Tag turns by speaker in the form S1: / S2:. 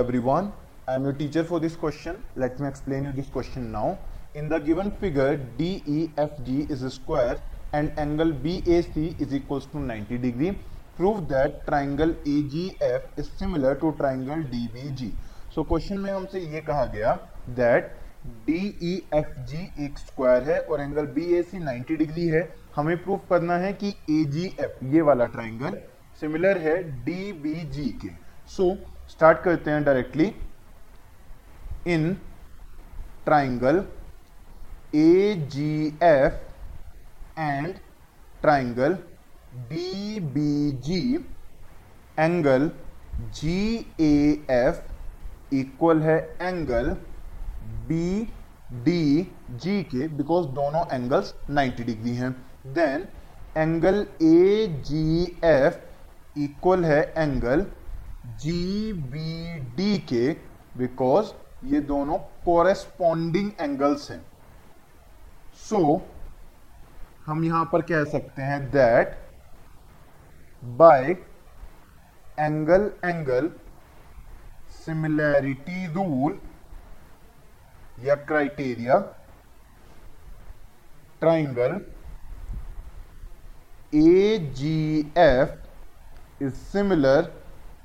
S1: everyone. I am your teacher for this question. Let me explain you this question now. In the given figure, DEFG is a square and angle BAC is equals to 90 degree. Prove that triangle AGF is similar to triangle DBG. So question में हमसे ये कहा गया that DEFG एक square है और angle BAC 90 degree है हमें प्रूफ करना है कि AGF ये वाला ट्राइंगल सिमिलर है DBG के सो so, स्टार्ट करते हैं directly in triangle A G F and triangle D B G angle G A F equal है एंगल बी डी जी के बिकॉज़ दोनों एंगल्स 90 डिग्री हैं। Then angle A G F equal है angle G B D के because ये दोनों corresponding angles हैं. सो so, हम यहाँ पर कह सकते हैं that by angle angle similarity rule या criteria triangle A G F is similar